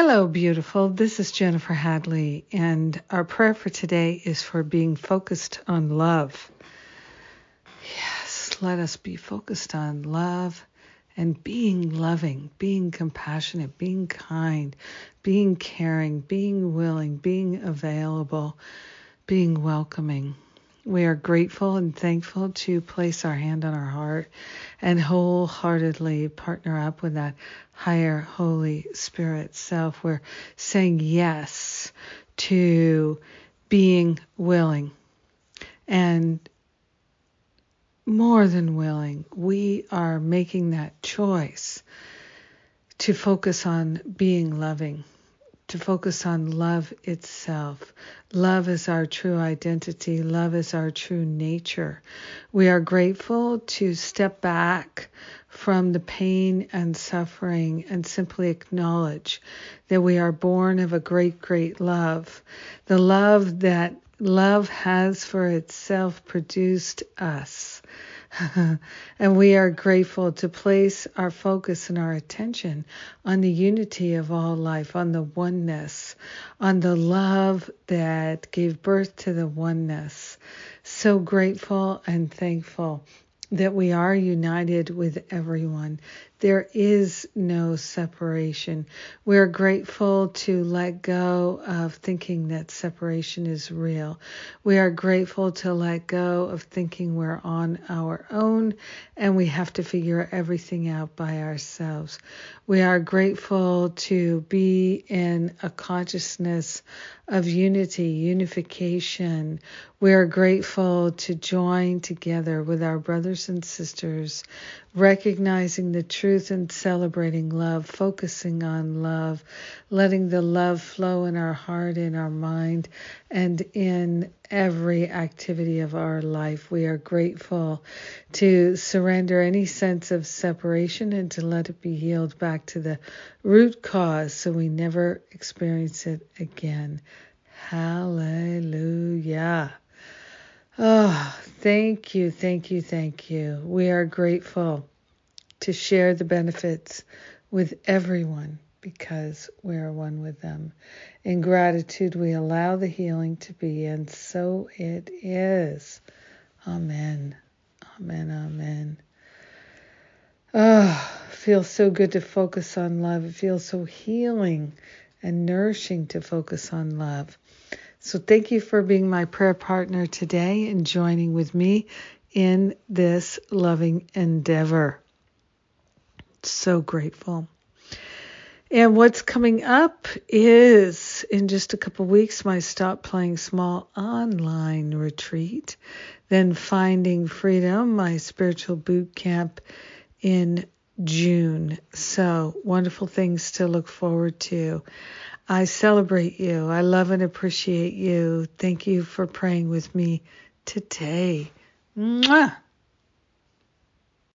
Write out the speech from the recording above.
Hello, beautiful. This is Jennifer Hadley, and our prayer for today is for being focused on love. Yes, let us be focused on love and being loving, being compassionate, being kind, being caring, being willing, being available, being welcoming. We are grateful and thankful to place our hand on our heart and wholeheartedly partner up with that higher Holy Spirit self. We're saying yes to being willing and more than willing. We are making that choice to focus on being loving to focus on love itself. Love is our true identity. Love is our true nature. We are grateful to step back from the pain and suffering and simply acknowledge that we are born of a great, great love. The love that love has for itself produced us and we are grateful to place our focus and our attention on the unity of all life, on the oneness, on the love that gave birth to the oneness. So grateful and thankful that we are united with everyone. There is no separation. We're grateful to let go of thinking that separation is real. We are grateful to let go of thinking we're on our own and we have to figure everything out by ourselves. We are grateful to be in a consciousness of unity, unification. We are grateful to join together with our brothers and sisters, recognizing the truth and celebrating love, focusing on love, letting the love flow in our heart, in our mind, and in every activity of our life. We are grateful to surrender any sense of separation and to let it be healed back to the root cause so we never experience it again. Hallelujah. Oh, thank you, thank you, thank you. We are grateful to share the benefits with everyone because we are one with them. In gratitude, we allow the healing to be, and so it is. Amen. Amen. Amen. Oh, feels so good to focus on love. It feels so healing and nourishing to focus on love. So, thank you for being my prayer partner today and joining with me in this loving endeavor. So grateful. And what's coming up is in just a couple weeks my Stop Playing Small online retreat, then Finding Freedom, my spiritual boot camp in June. So wonderful things to look forward to. I celebrate you. I love and appreciate you. Thank you for praying with me today. Mwah!